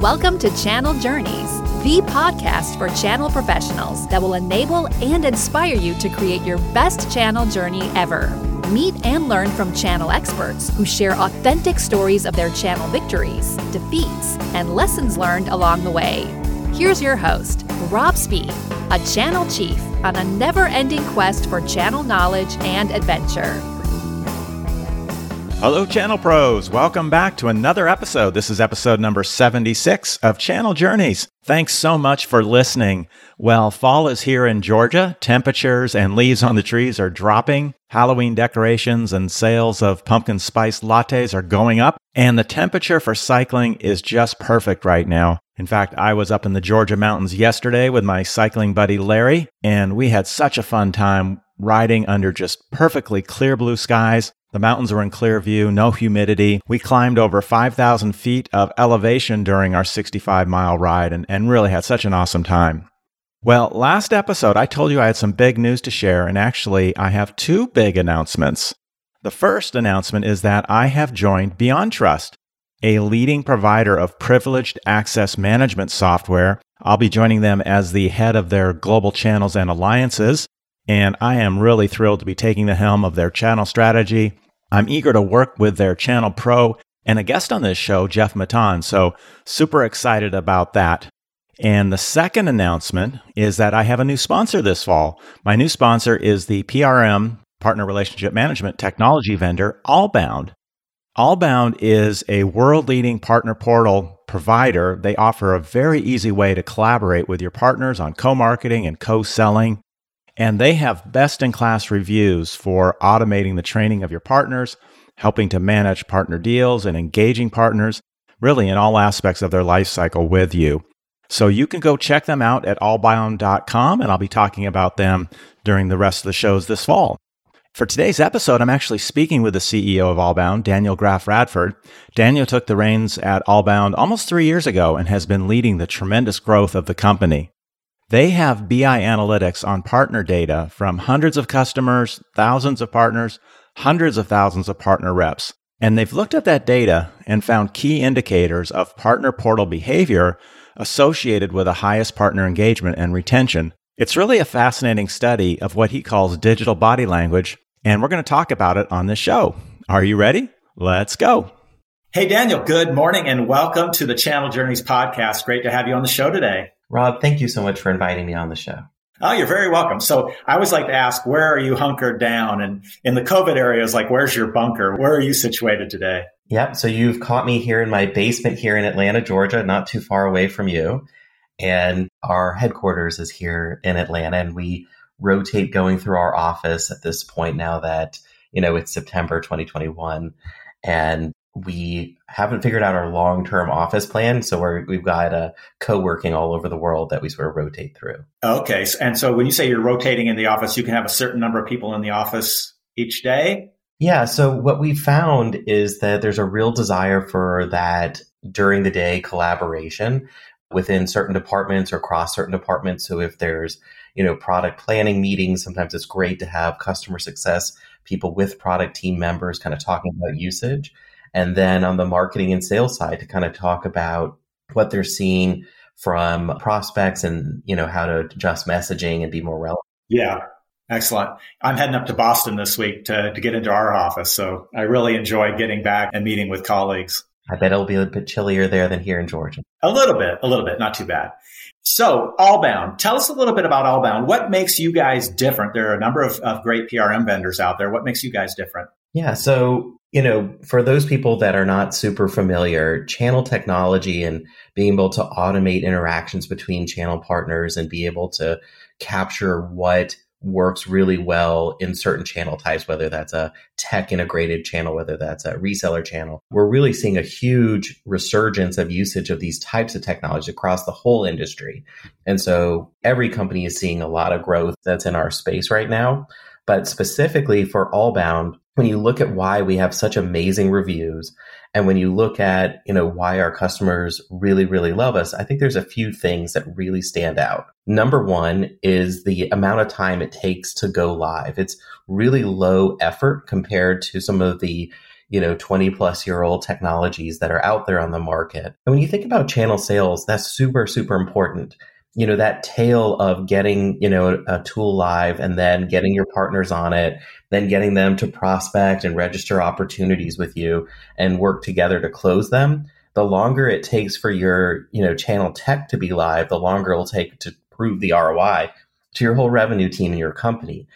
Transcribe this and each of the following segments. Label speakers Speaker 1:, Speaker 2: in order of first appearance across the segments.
Speaker 1: Welcome to Channel Journeys, the podcast for channel professionals that will enable and inspire you to create your best channel journey ever. Meet and learn from channel experts who share authentic stories of their channel victories, defeats, and lessons learned along the way. Here's your host, Rob Speed, a channel chief on a never ending quest for channel knowledge and adventure.
Speaker 2: Hello, Channel Pros. Welcome back to another episode. This is episode number 76 of Channel Journeys. Thanks so much for listening. Well, fall is here in Georgia. Temperatures and leaves on the trees are dropping. Halloween decorations and sales of pumpkin spice lattes are going up. And the temperature for cycling is just perfect right now. In fact, I was up in the Georgia mountains yesterday with my cycling buddy Larry, and we had such a fun time riding under just perfectly clear blue skies. The mountains were in clear view, no humidity. We climbed over 5,000 feet of elevation during our 65 mile ride and, and really had such an awesome time. Well, last episode, I told you I had some big news to share, and actually, I have two big announcements. The first announcement is that I have joined BeyondTrust, a leading provider of privileged access management software. I'll be joining them as the head of their global channels and alliances, and I am really thrilled to be taking the helm of their channel strategy I'm eager to work with their channel pro and a guest on this show, Jeff Matan. So, super excited about that. And the second announcement is that I have a new sponsor this fall. My new sponsor is the PRM, Partner Relationship Management Technology vendor, Allbound. Allbound is a world leading partner portal provider. They offer a very easy way to collaborate with your partners on co marketing and co selling. And they have best in class reviews for automating the training of your partners, helping to manage partner deals and engaging partners really in all aspects of their life cycle with you. So you can go check them out at allbound.com, and I'll be talking about them during the rest of the shows this fall. For today's episode, I'm actually speaking with the CEO of Allbound, Daniel Graff Radford. Daniel took the reins at Allbound almost three years ago and has been leading the tremendous growth of the company. They have BI analytics on partner data from hundreds of customers, thousands of partners, hundreds of thousands of partner reps. And they've looked at that data and found key indicators of partner portal behavior associated with the highest partner engagement and retention. It's really a fascinating study of what he calls digital body language, and we're going to talk about it on this show. Are you ready? Let's go.
Speaker 3: Hey, Daniel, good morning and welcome to the Channel Journeys podcast. Great to have you on the show today.
Speaker 4: Rob, thank you so much for inviting me on the show.
Speaker 3: Oh, you're very welcome. So I always like to ask, where are you hunkered down? And in the COVID areas, like, where's your bunker? Where are you situated today?
Speaker 4: Yep. So you've caught me here in my basement here in Atlanta, Georgia, not too far away from you. And our headquarters is here in Atlanta and we rotate going through our office at this point now that, you know, it's September 2021. And we haven't figured out our long term office plan. So we're, we've got a co working all over the world that we sort of rotate through.
Speaker 3: Okay. And so when you say you're rotating in the office, you can have a certain number of people in the office each day?
Speaker 4: Yeah. So what we found is that there's a real desire for that during the day collaboration within certain departments or across certain departments. So if there's, you know, product planning meetings, sometimes it's great to have customer success people with product team members kind of talking about usage. And then on the marketing and sales side to kind of talk about what they're seeing from prospects and, you know, how to adjust messaging and be more relevant.
Speaker 3: Yeah. Excellent. I'm heading up to Boston this week to, to get into our office. So I really enjoy getting back and meeting with colleagues.
Speaker 4: I bet it'll be a bit chillier there than here in Georgia.
Speaker 3: A little bit, a little bit, not too bad. So, Allbound, tell us a little bit about Allbound. What makes you guys different? There are a number of, of great PRM vendors out there. What makes you guys different?
Speaker 4: Yeah. So, you know, for those people that are not super familiar, channel technology and being able to automate interactions between channel partners and be able to capture what works really well in certain channel types, whether that's a tech integrated channel, whether that's a reseller channel. We're really seeing a huge resurgence of usage of these types of technology across the whole industry. And so every company is seeing a lot of growth that's in our space right now. But specifically for Allbound, when you look at why we have such amazing reviews and when you look at, you know, why our customers really, really love us, I think there's a few things that really stand out. Number one is the amount of time it takes to go live. It's really low effort compared to some of the you know, 20 plus year old technologies that are out there on the market. And when you think about channel sales, that's super, super important. You know, that tail of getting, you know, a, tool live and then getting your partners on it, then getting them to prospect and register opportunities with you and work together to close them. The longer it takes for your, you know, channel tech to be live, the longer it will take to prove the ROI to your whole revenue team in your company.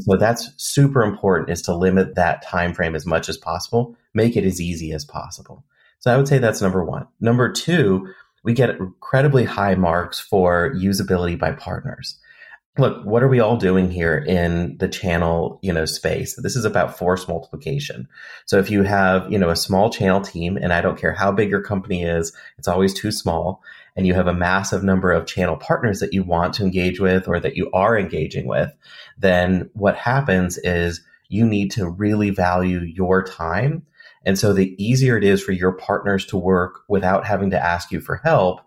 Speaker 4: So that's super important is to limit that time frame as much as possible, make it as easy as possible. So I would say that's number one. Number two, we get incredibly high marks for usability by partners. Look, what are we all doing here in the channel, you know, space? This is about force multiplication. So if you have, you know, a small channel team, and I don't care how big your company is, it's always too small, and you have a massive number of channel partners that you want to engage with or that you are engaging with, then what happens is you need to really value your time. And so the easier it is for your partners to work without having to ask you for help,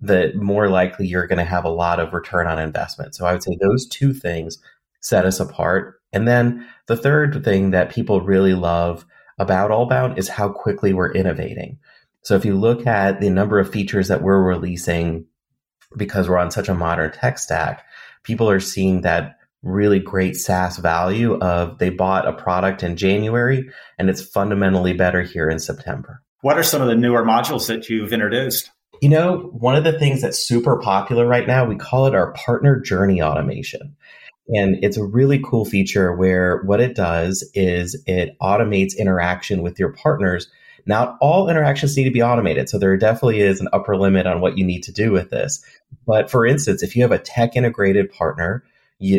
Speaker 4: the more likely you're going to have a lot of return on investment. So I would say those two things set us apart. And then the third thing that people really love about Allbound is how quickly we're innovating. So if you look at the number of features that we're releasing because we're on such a modern tech stack, people are seeing that really great SaaS value of they bought a product in January and it's fundamentally better here in September.
Speaker 2: What are some of the newer modules that you've introduced?
Speaker 4: You know, one of the things that's super popular right now, we call it our partner journey automation. And it's a really cool feature where what it does is it automates interaction with your partners not all interactions need to be automated. So there definitely is an upper limit on what you need to do with this. But for instance, if you have a tech integrated partner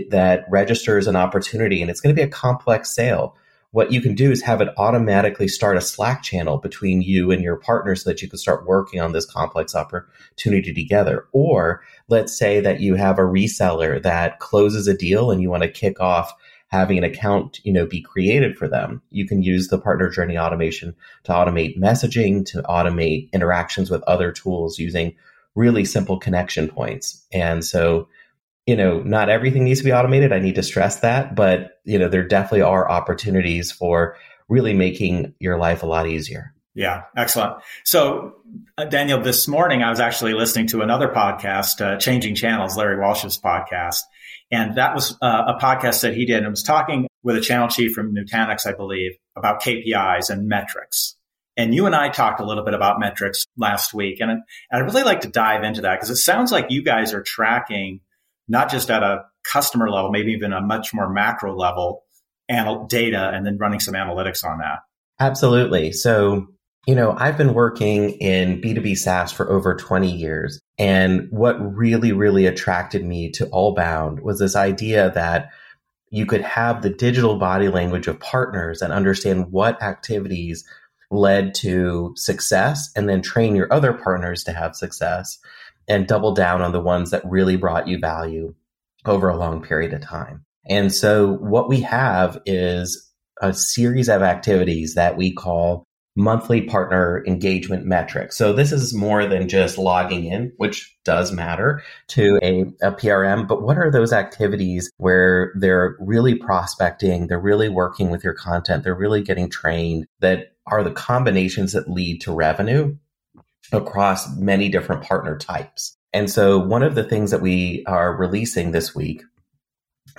Speaker 4: that registers an opportunity and it's going to be a complex sale, what you can do is have it automatically start a Slack channel between you and your partner so that you can start working on this complex opportunity together. Or let's say that you have a reseller that closes a deal and you want to kick off having an account, you know, be created for them. You can use the partner journey automation to automate messaging, to automate interactions with other tools using really simple connection points. And so, you know, not everything needs to be automated. I need to stress that, but you know, there definitely are opportunities for really making your life a lot easier.
Speaker 2: Yeah, excellent. So, uh, Daniel, this morning I was actually listening to another podcast, uh, Changing Channels, Larry Walsh's podcast, and that was uh, a podcast that he did and was talking with a channel chief from Nutanix, I believe, about KPIs and metrics. And you and I talked a little bit about metrics last week. And and I'd really like to dive into that because it sounds like you guys are tracking not just at a customer level, maybe even a much more macro level, anal- data and then running some analytics on that.
Speaker 4: Absolutely. So you know, I've been working in B2B SaaS for over 20 years. And what really, really attracted me to Allbound was this idea that you could have the digital body language of partners and understand what activities led to success and then train your other partners to have success and double down on the ones that really brought you value over a long period of time. And so what we have is a series of activities that we call monthly partner engagement metrics. So this is more than just logging in, which does matter to a, a, PRM, but what are those activities where they're really prospecting, they're really working with your content, they're really getting trained that are the combinations that lead to revenue across many different partner types. And so one of the things that we are releasing this week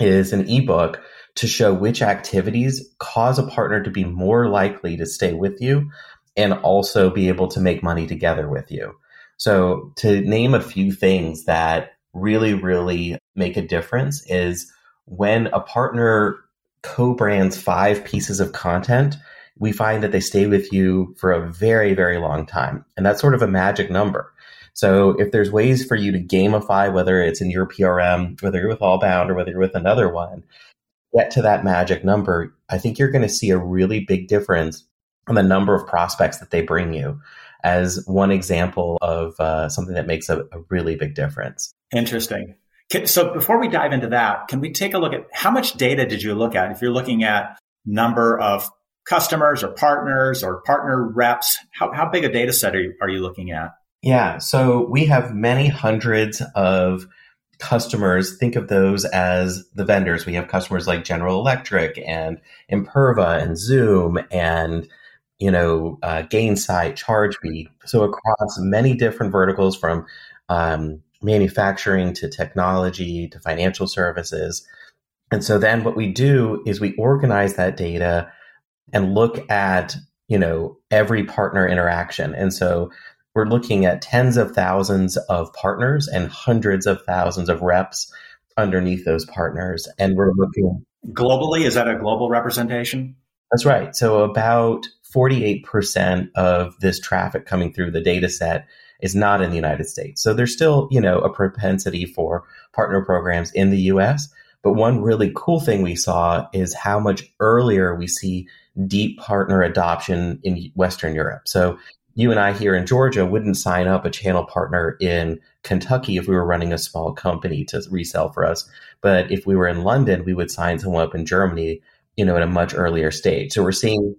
Speaker 4: is an ebook to show which activities cause a partner to be more likely to stay with you and also be able to make money together with you. So, to name a few things that really, really make a difference is when a partner co brands five pieces of content, we find that they stay with you for a very, very long time. And that's sort of a magic number. So if there's ways for you to gamify, whether it's in your PRM, whether you're with Allbound or whether you're with another one, get to that magic number, I think you're going to see a really big difference on the number of prospects that they bring you as one example of uh, something that makes a, a really big difference.
Speaker 2: Interesting. So before we dive into that, can we take a look at how much data did you look at? If you're looking at number of customers or partners or partner reps, how, how big a data set are you, are you looking at?
Speaker 4: Yeah, so we have many hundreds of customers, think of those as the vendors. We have customers like General Electric and Imperva and Zoom and you know, uh, Gainsight, ChargeBee. So across many different verticals from um, manufacturing to technology to financial services. And so then what we do is we organize that data and look at, you know, every partner interaction. And so we're looking at tens of thousands of partners and hundreds of thousands of reps underneath those partners. And we're looking
Speaker 2: globally. Is that a global representation?
Speaker 4: That's right. So about 48% of this traffic coming through the data set is not in the United States. So there's still, you know, a propensity for partner programs in the US. But one really cool thing we saw is how much earlier we see deep partner adoption in Western Europe. So you and I here in Georgia wouldn't sign up a channel partner in Kentucky if we were running a small company to resell for us. But if we were in London, we would sign someone up in Germany, you know, at a much earlier stage. So we're seeing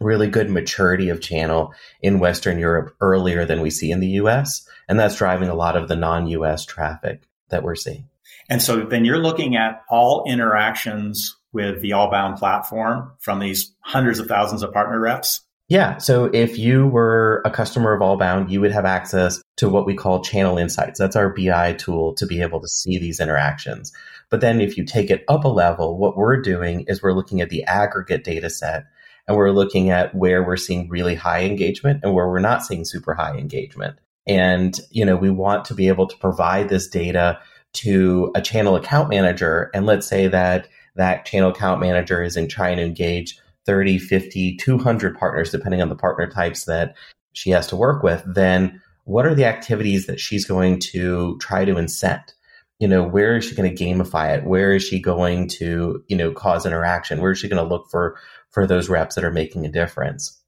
Speaker 4: really good maturity of channel in Western Europe earlier than we see in the US. And that's driving a lot of the non US traffic that we're seeing.
Speaker 2: And so then you're looking at all interactions with the Allbound platform from these hundreds of thousands of partner reps.
Speaker 4: Yeah. So if you were a customer of Allbound, you would have access to what we call channel insights. That's our BI tool to be able to see these interactions. But then if you take it up a level, what we're doing is we're looking at the aggregate data set and we're looking at where we're seeing really high engagement and where we're not seeing super high engagement. And, you know, we want to be able to provide this data to a channel account manager. And let's say that that channel account manager is in trying to engage 30, 50, 200 partners, depending on the partner types that she has to work with, then what are the activities that she's going to try to incent? You know, where is she going to gamify it? Where is she going to, you know, cause interaction? Where is she going to look for for those reps that are making a difference?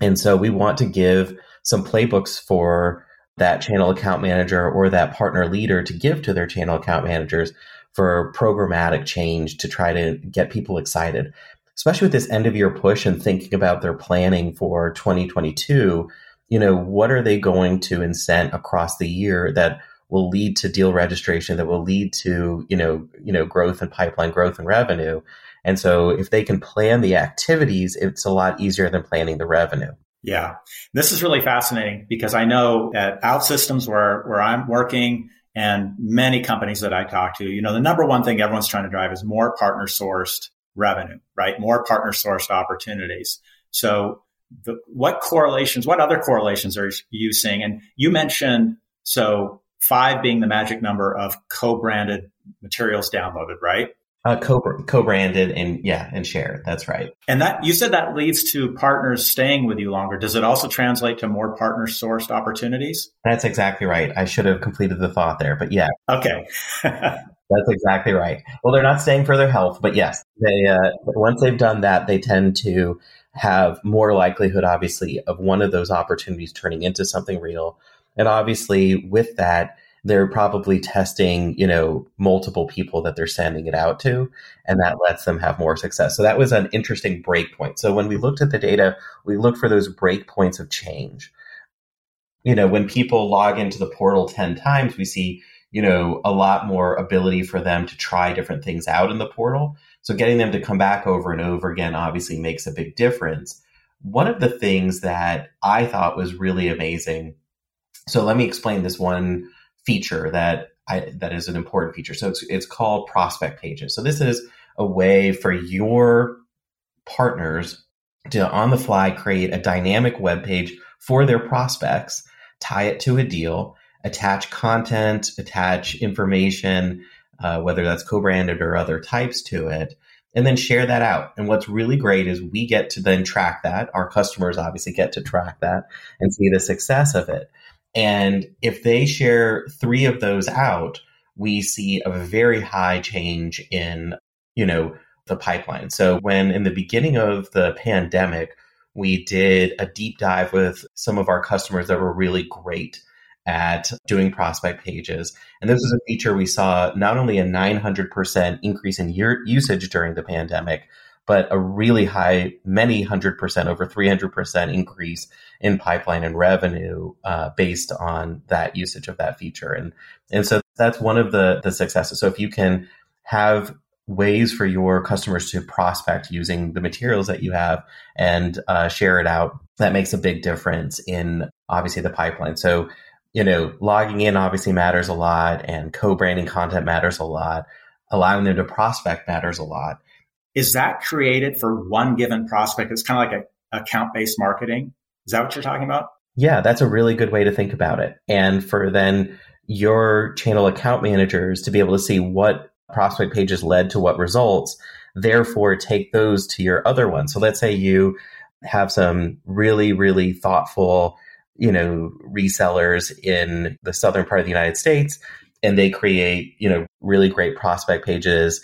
Speaker 4: And so we want to give some playbooks for that channel account manager or that partner leader to give to their channel account managers for programmatic change to try to get people excited especially with this end of year push and thinking about their planning for 2022, you know, what are they going to incent across the year that will lead to deal registration that will lead to, you know, you know, growth and pipeline growth and revenue. And so if they can plan the activities, it's a lot easier than planning the revenue.
Speaker 2: Yeah. This is really fascinating because I know at OutSystems where, where I'm working and many companies that I talk to, you know, the number one thing everyone's trying to drive is more partner sourced revenue, right? More partner sourced opportunities. So the, what correlations, what other correlations are you seeing? And you mentioned, so five being the magic number of co-branded materials downloaded, right?
Speaker 4: Uh, co co-branded and yeah, and shared. That's right.
Speaker 2: And that you said that leads to partners staying with you longer. Does it also translate to more partner sourced opportunities?
Speaker 4: That's exactly right. I should have completed the thought there, but yeah.
Speaker 2: Okay.
Speaker 4: That's exactly right. Well, they're not staying for their health, but yes, they uh, once they've done that, they tend to have more likelihood, obviously, of one of those opportunities turning into something real. And obviously, with that, they're probably testing, you know, multiple people that they're sending it out to, and that lets them have more success. So that was an interesting breakpoint. So when we looked at the data, we looked for those breakpoints of change. You know, when people log into the portal 10 times, we see you know, a lot more ability for them to try different things out in the portal. So getting them to come back over and over again obviously makes a big difference. One of the things that I thought was really amazing. So let me explain this one feature that I, that is an important feature. So it's, it's called prospect pages. So this is a way for your partners to on the fly create a dynamic web page for their prospects, tie it to a deal, attach content, attach information, uh, whether that's co-branded or other types to it, and then share that out. And what's really great is we get to then track that. Our customers obviously get to track that and see the success of it. And if they share three of those out, we see a very high change in, you know, the pipeline. So when in the beginning of the pandemic, we did a deep dive with some of our customers that were really great at doing prospect pages. And this is a feature we saw not only a 900% increase in year usage during the pandemic, but a really high, many hundred percent, over 300% increase in pipeline and revenue uh, based on that usage of that feature. And, and so that's one of the, the successes. So if you can have ways for your customers to prospect using the materials that you have and uh, share it out. That makes a big difference in obviously the pipeline. So, you know, logging in obviously matters a lot and co branding content matters a lot. Allowing them to prospect matters a lot.
Speaker 2: Is that created for one given prospect? It's kind of like a account based marketing. Is that what you're talking about?
Speaker 4: Yeah, that's a really good way to think about it. And for then your channel account managers to be able to see what prospect pages led to what results, therefore take those to your other ones. So let's say you have some really, really thoughtful, you know, resellers in the southern part of the United States, and they create, you know, really great prospect pages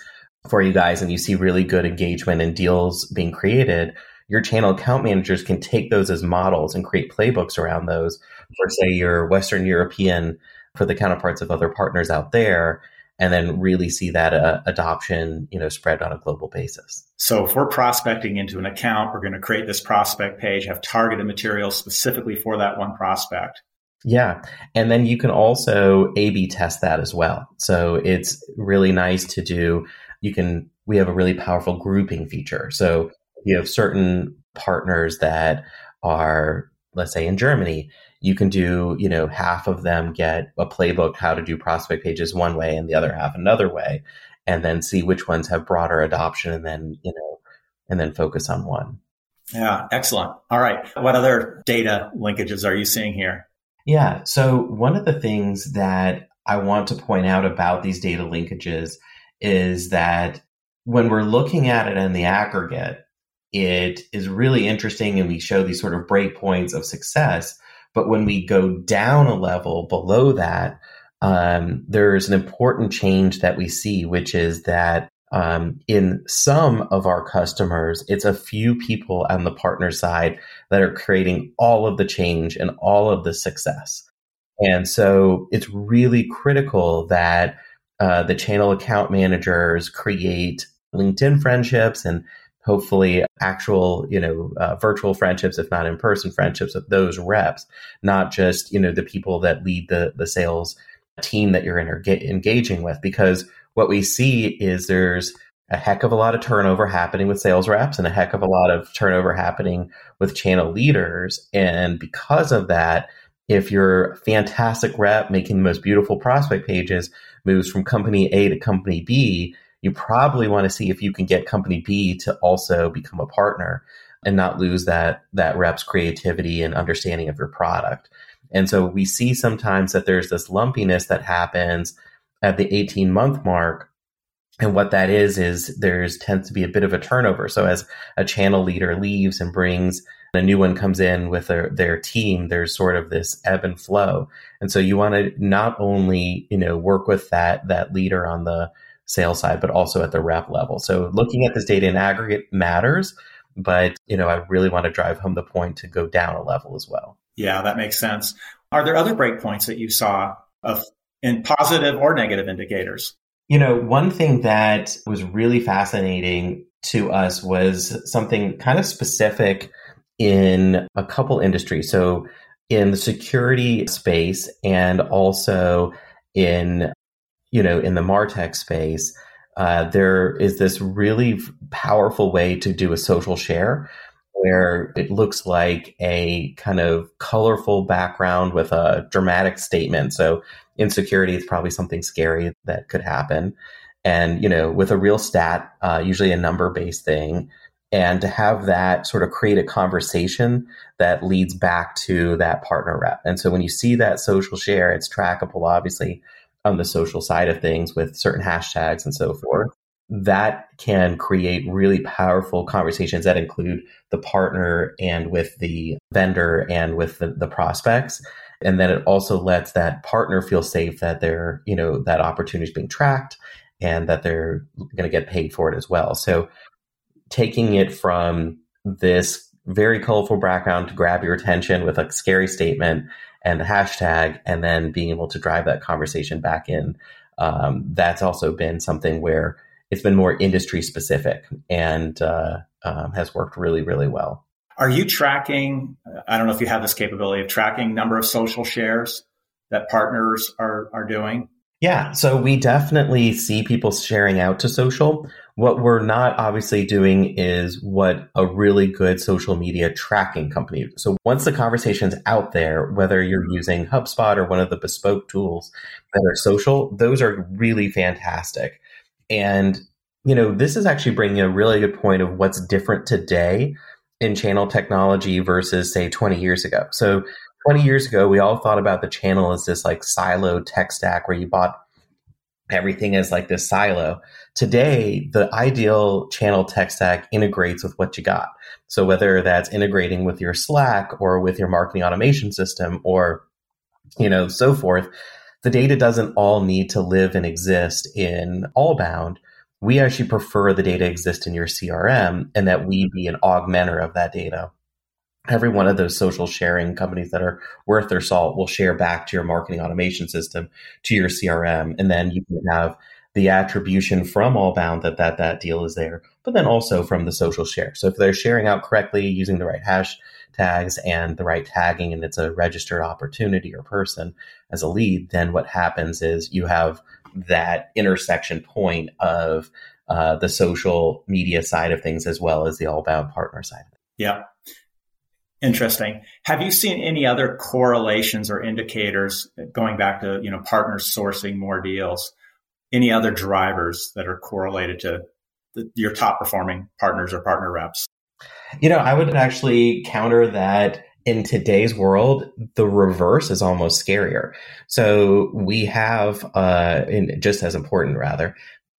Speaker 4: for you guys, and you see really good engagement and deals being created. Your channel account managers can take those as models and create playbooks around those for, say, your Western European, for the counterparts of other partners out there and then really see that uh, adoption, you know, spread on a global basis.
Speaker 2: So if we're prospecting into an account, we're going to create this prospect page, have targeted material specifically for that one prospect.
Speaker 4: Yeah. And then you can also A B test that as well. So it's really nice to do. You can, we have a really powerful grouping feature. So you have certain partners that are, let's say in Germany, you can do, you know, half of them get a playbook how to do prospect pages one way and the other half another way, and then see which ones have broader adoption and then, you know, and then focus on one.
Speaker 2: Yeah, excellent. All right. What other data linkages are you seeing here?
Speaker 4: Yeah. So, one of the things that I want to point out about these data linkages is that when we're looking at it in the aggregate, it is really interesting and we show these sort of breakpoints of success but when we go down a level below that, um, there's an important change that we see, which is that um, in some of our customers, it's a few people on the partner side that are creating all of the change and all of the success. And so it's really critical that uh, the channel account managers create LinkedIn friendships and hopefully actual, you know, uh, virtual friendships, if not in person friendships with those reps, not just, you know, the people that lead the, the sales team that you're engaging with. Because what we see is there's a heck of a lot of turnover happening with sales reps and a heck of a lot of turnover happening with channel leaders. And because of that, if your fantastic rep making the most beautiful prospect pages moves from company A to company B, you probably want to see if you can get company B to also become a partner and not lose that that rep's creativity and understanding of your product. And so we see sometimes that there's this lumpiness that happens at the 18 month mark. And what that is is there's tends to be a bit of a turnover. So as a channel leader leaves and brings a new one comes in with their, their team, there's sort of this ebb and flow. And so you want to not only, you know, work with that that leader on the sales side, but also at the rep level. So looking at this data in aggregate matters, but you know, I really want to drive home the point to go down a level as well.
Speaker 2: Yeah, that makes sense. Are there other breakpoints that you saw of in positive or negative indicators?
Speaker 4: You know, one thing that was really fascinating to us was something kind of specific in a couple industries. So in the security space and also in you know, in the Martech space, uh, there is this really powerful way to do a social share where it looks like a kind of colorful background with a dramatic statement. So insecurity is probably something scary that could happen. And, you know, with a real stat, uh, usually a number based thing, and to have that sort of create a conversation that leads back to that partner rep. And so when you see that social share, it's trackable, obviously, on the social side of things with certain hashtags and so forth. That can create really powerful conversations that include the partner and with the vendor and with the, the prospects. And then it also lets that partner feel safe that they're, you know, that opportunity is being tracked and that they're going to get paid for it as well. So taking it from this very colorful background to grab your attention with a scary statement and the hashtag, and then being able to drive that conversation back in. Um, that's also been something where it's been more industry specific and uh, um, has worked really, really well.
Speaker 2: Are you tracking? I don't know if you have this capability of tracking number of social shares that partners are are doing.
Speaker 4: Yeah, so we definitely see people sharing out to social. What we're not obviously doing is what a really good social media tracking company. So once the conversation's out there, whether you're using HubSpot or one of the bespoke tools that are social, those are really fantastic. And you know, this is actually bringing a really good point of what's different today in channel technology versus say 20 years ago. So 20 years ago, we all thought about the channel as this like silo tech stack where you bought everything as like this silo. Today, the ideal channel tech stack integrates with what you got. So whether that's integrating with your Slack or with your marketing automation system or, you know, so forth, the data doesn't all need to live and exist in Allbound. We actually prefer the data exist in your CRM and that we be an augmenter of that data every one of those social sharing companies that are worth their salt will share back to your marketing automation system to your crm and then you can have the attribution from allbound that that that deal is there but then also from the social share. So if they're sharing out correctly using the right hashtags and the right tagging and it's a registered opportunity or person as a lead then what happens is you have that intersection point of uh, the social media side of things as well as the allbound partner side
Speaker 2: yeah Interesting. Have you seen any other correlations or indicators going back to, you know, partners sourcing more deals? Any other drivers that are correlated to the, your top performing partners or partner reps?
Speaker 4: You know, I would actually counter that in today's world, the reverse is almost scarier. So we have, uh, in just as important rather,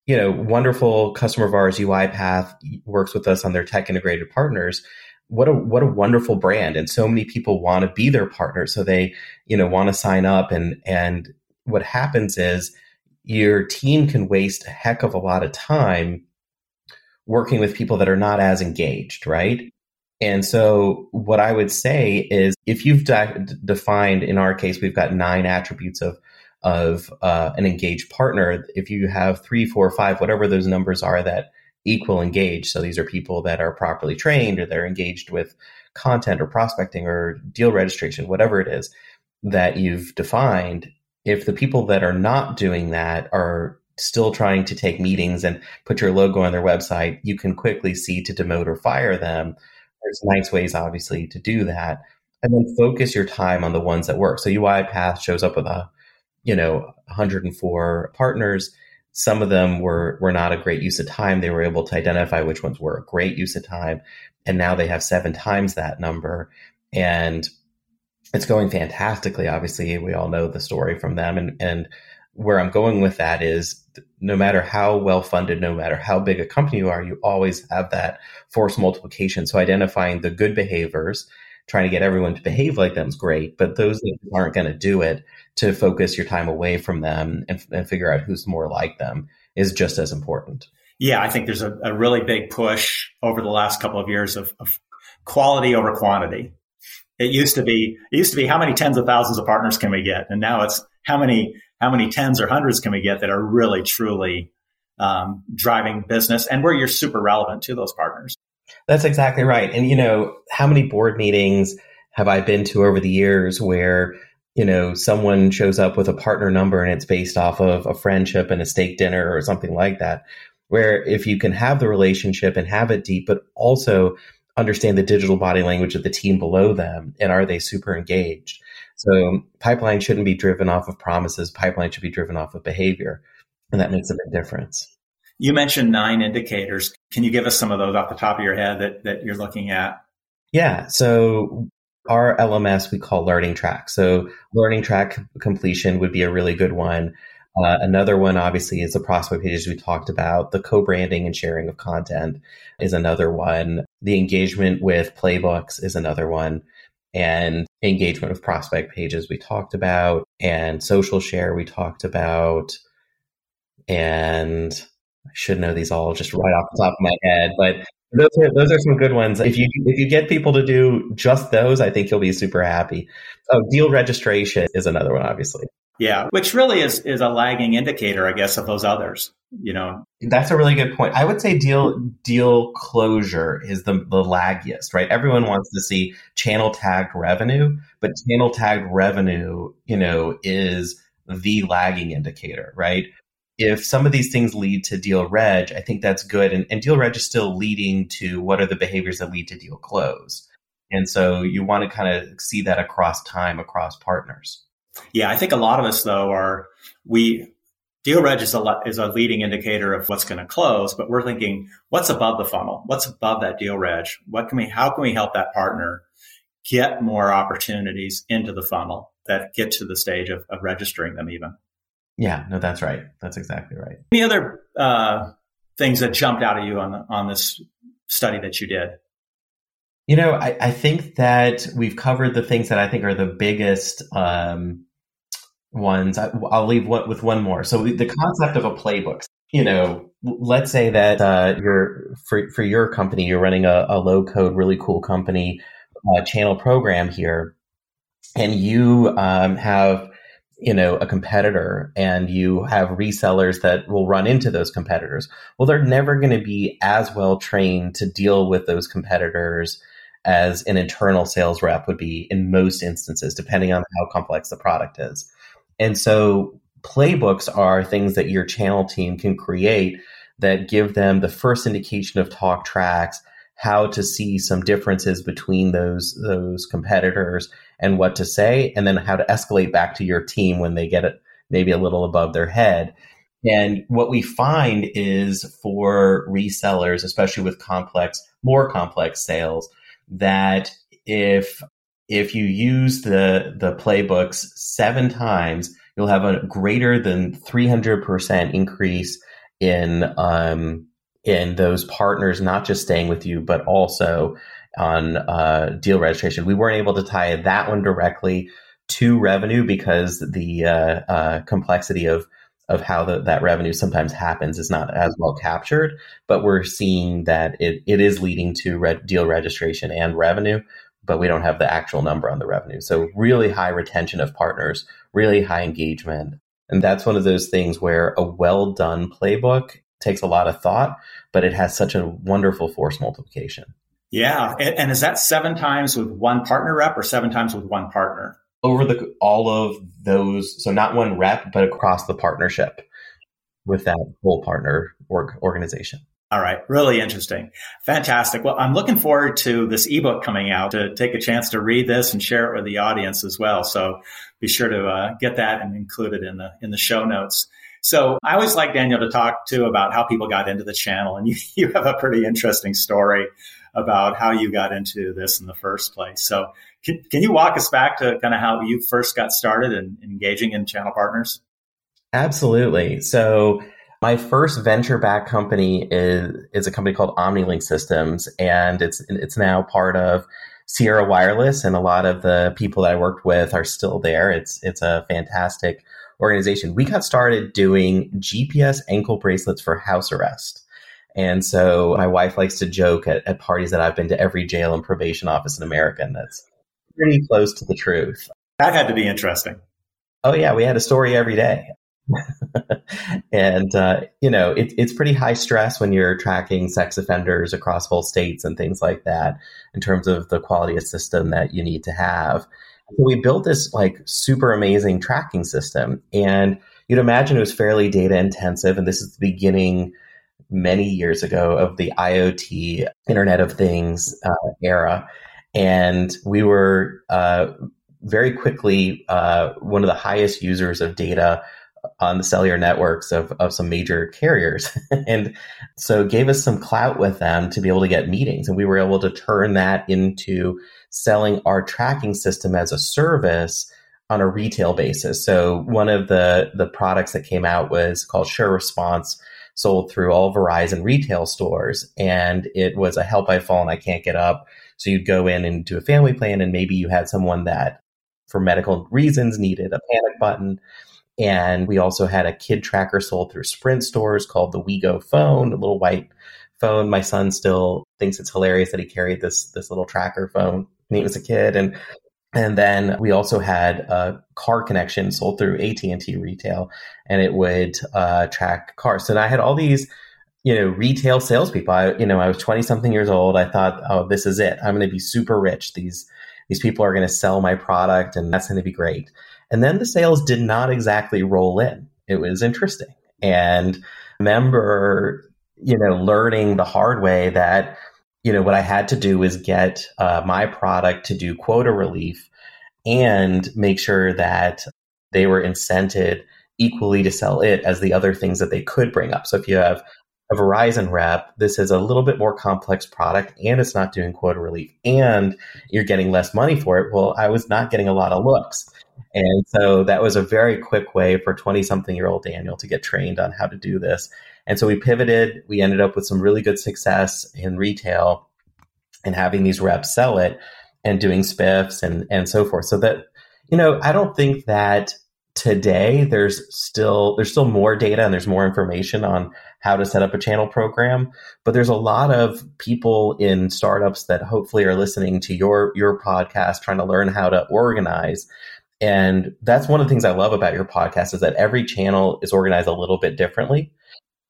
Speaker 4: you know, wonderful customer of ours, UiPath works with us on their tech integrated partners what a what a wonderful brand. And so many people want to be their partner. So they you know want to sign up. And and what happens is your team can waste a heck of a lot of time working with people that are not as engaged right? And so what i would say is if you've de- defined in our case we've got nine attributes of of uh, an engaged partner. If you have three four five whatever those numbers are that equal engaged. So these are people that are properly trained or they're engaged with content or prospecting or deal registration, whatever it is that you've defined. If the people that are not doing that are still trying to take meetings and put your logo on their website, you can quickly see to demote or fire them. There's nice ways, obviously, to do that. And then focus your time on the ones that work. So UiPath shows up with a, you know, 104 partners some of them were were not a great use of time. They were able to identify which ones were a great use of time, and now they have seven times that number, and it's going fantastically. Obviously, we all know the story from them, and and where I'm going with that is no matter how well funded, no matter how big a company you are, you always have that force multiplication. So identifying the good behaviors, trying to get everyone to behave like them is great, but those that aren't going to do it, to focus your time away from them and, and figure out who's more like them is just as important.
Speaker 2: Yeah, I think there's a, a really big push over the last couple of years of, of quality over quantity. It used to be it used to be how many tens of thousands of partners can we get, and now it's how many how many tens or hundreds can we get that are really truly um, driving business and where you're super relevant to those partners.
Speaker 4: That's exactly right. And you know, how many board meetings have I been to over the years where you know, someone shows up with a partner number and it's based off of a friendship and a steak dinner or something like that. Where if you can have the relationship and have it deep, but also understand the digital body language of the team below them and are they super engaged? So pipeline shouldn't be driven off of promises. Pipeline should be driven off of behavior. And that makes a big difference.
Speaker 2: You mentioned nine indicators. Can you give us some of those off the top of your head that, that you're looking at?
Speaker 4: Yeah. So our LMS we call learning track. So learning track completion would be a really good one. Uh, another one, obviously, is the prospect pages we talked about. The co-branding and sharing of content is another one. The engagement with playbooks is another one. And engagement with prospect pages we talked about. And social share we talked about. And I should know these all just right off the top of my head, but those are those are some good ones. If you if you get people to do just those, I think you'll be super happy. Oh, deal registration is another one, obviously.
Speaker 2: Yeah, which really is is a lagging indicator, I guess, of those others. You know,
Speaker 4: that's a really good point. I would say deal deal closure is the the laggiest, right? Everyone wants to see channel tagged revenue, but channel tagged revenue, you know, is the lagging indicator, right? If some of these things lead to deal reg, I think that's good. And, and deal reg is still leading to what are the behaviors that lead to deal close. And so you want to kind of see that across time, across partners.
Speaker 2: Yeah, I think a lot of us though are we deal reg is a is a leading indicator of what's going to close, but we're thinking what's above the funnel, what's above that deal reg, what can we how can we help that partner get more opportunities into the funnel that get to the stage of, of registering them even.
Speaker 4: Yeah, no, that's right. That's exactly right.
Speaker 2: Any other uh, things that jumped out at you on the, on this study that you did?
Speaker 4: You know, I, I, think that we've covered the things that I think are the biggest um, ones. I, will leave what, with one more. So the concept of a playbook. You know, let's say that uh, you're for for your company, you're running a, a low code, really cool company uh, channel program here, and you um, have you know a competitor and you have resellers that will run into those competitors well they're never going to be as well trained to deal with those competitors as an internal sales rep would be in most instances depending on how complex the product is. And so playbooks are things that your channel team can create that give them the first indication of talk tracks how to see some differences between those those competitors and what to say, and then how to escalate back to your team when they get it maybe a little above their head. And what we find is for resellers, especially with complex, more complex sales, that if if you use the the playbooks seven times, you'll have a greater than 300% increase in um, in those partners not just staying with you, but also on uh, deal registration. We weren't able to tie that one directly to revenue because the uh, uh, complexity of of how the, that revenue sometimes happens is not as well captured. But we're seeing that it, it is leading to red deal registration and revenue, but we don't have the actual number on the revenue. So really high retention of partners, really high engagement. And that's one of those things where a well done playbook takes a lot of thought, but it has such a wonderful force multiplication.
Speaker 2: Yeah. And, and, is that seven times with one partner rep or seven times with one partner?
Speaker 4: Over the all of those, so not one rep, but across the partnership with that whole partner org, organization.
Speaker 2: All right. Really interesting. Fantastic. Well, I'm looking forward to this ebook coming out to take a chance to read this and share it with the audience as well. So be sure to uh, get that and include it in the, in the show notes. So I always like Daniel to talk too about how people got into the channel. And you, you have a pretty interesting story about how you got into this in the first place. So can, can you walk us back to kind of how you first got started in, in engaging in channel partners?
Speaker 4: Absolutely. So my first venture back company is is a company called OmniLink Systems, and it's it's now part of Sierra Wireless, and a lot of the people that I worked with are still there. It's it's a fantastic organization, we got started doing GPS ankle bracelets for house arrest. And so my wife likes to joke at, at parties that I've been to every jail and probation office in America, and that's pretty close to the truth.
Speaker 2: That had to be interesting.
Speaker 4: Oh, yeah, we had a story every day. and uh, you know it, it's pretty high stress when you're tracking sex offenders across whole states and things like that in terms of the quality of system that you need to have we built this like super amazing tracking system and you'd imagine it was fairly data intensive and this is the beginning many years ago of the iot internet of things uh, era and we were uh, very quickly uh, one of the highest users of data on the cellular networks of, of some major carriers. and so gave us some clout with them to be able to get meetings. And we were able to turn that into selling our tracking system as a service on a retail basis. So one of the, the products that came out was called Sure Response, sold through all Verizon retail stores. And it was a help I fall and I can't get up. So you'd go in and do a family plan and maybe you had someone that for medical reasons needed a panic button. And we also had a kid tracker sold through Sprint stores called the WeGo phone, a little white phone. My son still thinks it's hilarious that he carried this this little tracker phone when he was a kid. And and then we also had a car connection sold through AT and T retail, and it would uh, track cars. So I had all these, you know, retail salespeople. I, you know, I was twenty something years old. I thought, oh, this is it. I'm going to be super rich. These These people are going to sell my product and that's going to be great. And then the sales did not exactly roll in. It was interesting. And remember, you know, learning the hard way that, you know, what I had to do was get uh, my product to do quota relief and make sure that they were incented equally to sell it as the other things that they could bring up. So if you have a Verizon rep, this is a little bit more complex product and it's not doing quota relief and you're getting less money for it. Well, I was not getting a lot of looks. And so that was a very quick way for 20 something year old Daniel to get trained on how to do this. And so we pivoted. We ended up with some really good success in retail and having these reps sell it and doing spiffs and, and so forth. So that, you know, I don't think that today there's still there's still more data and there's more information on how to set up a channel program but there's a lot of people in startups that hopefully are listening to your your podcast trying to learn how to organize and that's one of the things i love about your podcast is that every channel is organized a little bit differently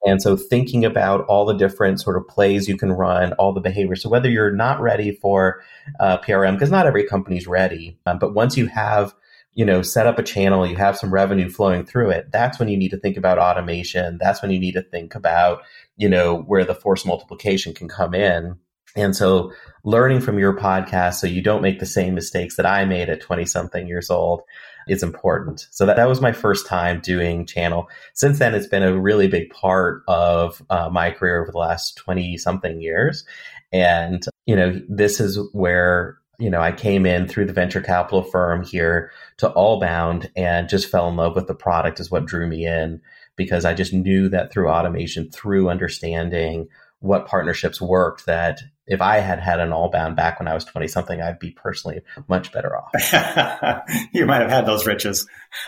Speaker 4: and so thinking about all the different sort of plays you can run, all the behaviors. So whether you're not ready for uh, PRM, because not every company's ready, um, but once you have you know, set up a channel, you have some revenue flowing through it, that's when you need to think about automation. That's when you need to think about, you know, where the force multiplication can come in. And so learning from your podcast so you don't make the same mistakes that I made at 20 something years old is important. So that, that was my first time doing channel. Since then, it's been a really big part of uh, my career over the last 20 something years. And, you know, this is where you know, I came in through the venture capital firm here to Allbound and just fell in love with the product is what drew me in because I just knew that through automation, through understanding what partnerships worked, that if I had had an Allbound back when I was 20 something, I'd be personally much better off.
Speaker 2: you might have had those riches.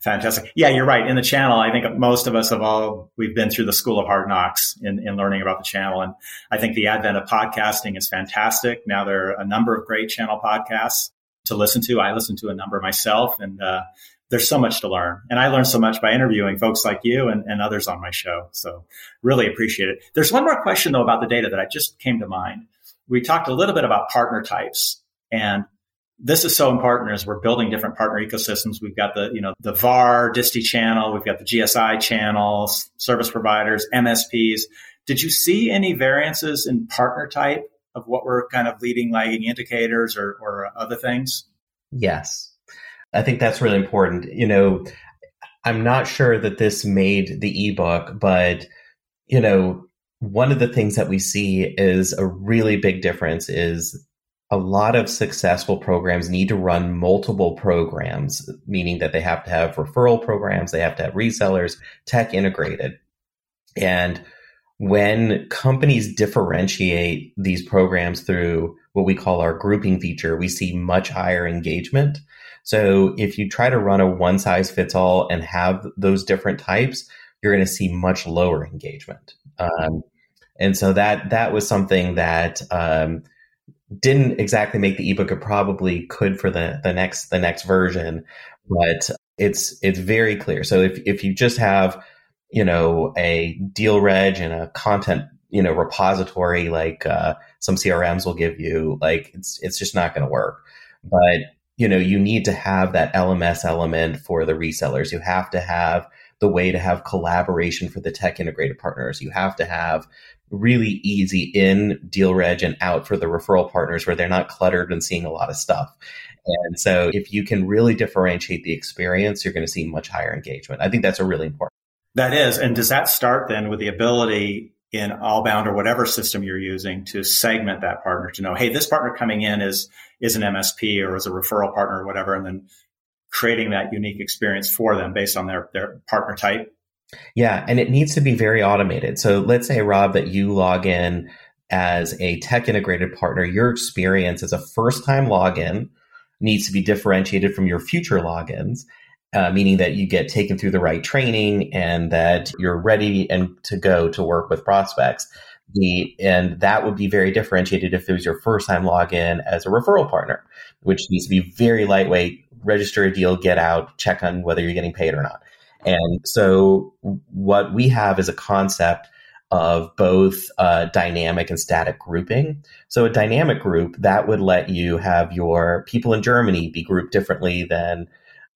Speaker 2: Fantastic. Yeah, you're right. In the channel, I think most of us have all, we've been through the school of hard knocks in, in learning about the channel. And I think the advent of podcasting is fantastic. Now there are a number of great channel podcasts to listen to. I listen to a number myself and, uh, there's so much to learn. And I learned so much by interviewing folks like you and, and others on my show. So really appreciate it. There's one more question though about the data that I just came to mind. We talked a little bit about partner types and this is so important as we're building different partner ecosystems. We've got the, you know, the VAR disty channel. We've got the GSI channels, service providers, MSPs. Did you see any variances in partner type of what were kind of leading lagging indicators or, or other things?
Speaker 4: Yes. I think that's really important. You know, I'm not sure that this made the ebook, but, you know, one of the things that we see is a really big difference is a lot of successful programs need to run multiple programs, meaning that they have to have referral programs, they have to have resellers, tech integrated. And when companies differentiate these programs through what we call our grouping feature, we see much higher engagement. So if you try to run a one size fits all and have those different types, you're going to see much lower engagement. Um, and so that that was something that um, didn't exactly make the ebook. It probably could for the the next the next version, but it's it's very clear. So if if you just have you know a deal reg and a content you know repository like uh, some CRMs will give you, like it's it's just not going to work. But you know you need to have that LMS element for the resellers. You have to have the way to have collaboration for the tech integrated partners. You have to have really easy in deal reg and out for the referral partners where they're not cluttered and seeing a lot of stuff. And so if you can really differentiate the experience, you're going to see much higher engagement. I think that's a really important.
Speaker 2: That is. And does that start then with the ability in Allbound or whatever system you're using to segment that partner to know, hey, this partner coming in is is an MSP or is a referral partner or whatever, and then creating that unique experience for them based on their, their partner type?
Speaker 4: Yeah, and it needs to be very automated. So let's say, Rob, that you log in as a tech integrated partner. Your experience as a first time login needs to be differentiated from your future logins. Uh, meaning that you get taken through the right training and that you're ready and to go to work with prospects. The and that would be very differentiated if it was your first time login as a referral partner, which needs to be very lightweight. Register a deal, get out, check on whether you're getting paid or not. And so what we have is a concept of both uh, dynamic and static grouping. So, a dynamic group that would let you have your people in Germany be grouped differently than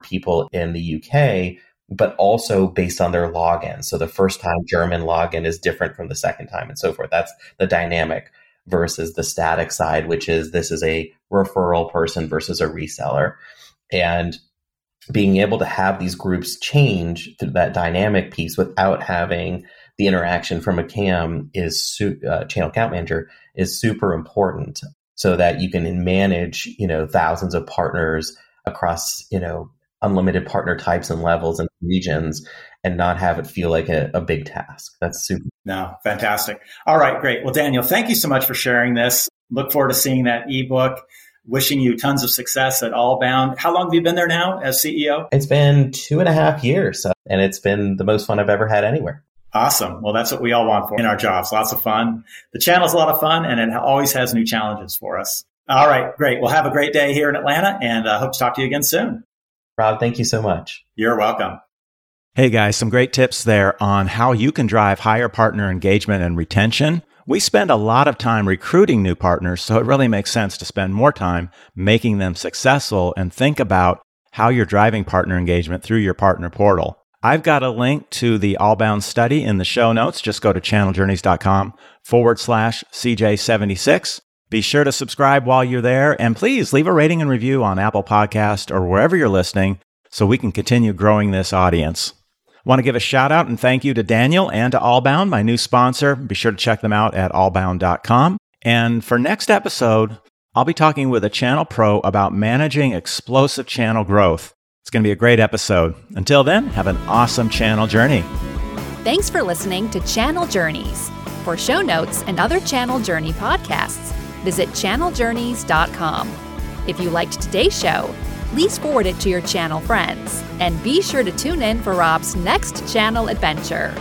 Speaker 4: people in the UK, but also based on their login. So, the first time German login is different from the second time, and so forth. That's the dynamic versus the static side, which is this is a referral person versus a reseller. And being able to have these groups change through that dynamic piece without having the interaction from a cam is su- uh, channel account manager is super important so that you can manage you know thousands of partners across you know unlimited partner types and levels and regions and not have it feel like a, a big task that's super
Speaker 5: no fantastic all right great well daniel thank you so much for sharing this look forward to seeing that ebook wishing you tons of success at Allbound. How long have you been there now as CEO?
Speaker 4: It's been two and a half years, and it's been the most fun I've ever had anywhere.
Speaker 5: Awesome. Well, that's what we all want for in our jobs. Lots of fun. The channel's a lot of fun and it always has new challenges for us. All right. Great. Well, have a great day here in Atlanta and uh, hope to talk to you again soon.
Speaker 4: Rob, thank you so much.
Speaker 5: You're welcome.
Speaker 2: Hey guys, some great tips there on how you can drive higher partner engagement and retention. We spend a lot of time recruiting new partners, so it really makes sense to spend more time making them successful and think about how you're driving partner engagement through your partner portal. I've got a link to the Allbound study in the show notes. Just go to channeljourneys.com forward slash CJ76. Be sure to subscribe while you're there and please leave a rating and review on Apple Podcast or wherever you're listening so we can continue growing this audience. Want to give a shout out and thank you to Daniel and to Allbound, my new sponsor. Be sure to check them out at allbound.com. And for next episode, I'll be talking with a channel pro about managing explosive channel growth. It's going to be a great episode. Until then, have an awesome channel journey.
Speaker 1: Thanks for listening to Channel Journeys. For show notes and other Channel Journey podcasts, visit channeljourneys.com. If you liked today's show, please forward it to your channel friends. And be sure to tune in for Rob's next channel adventure.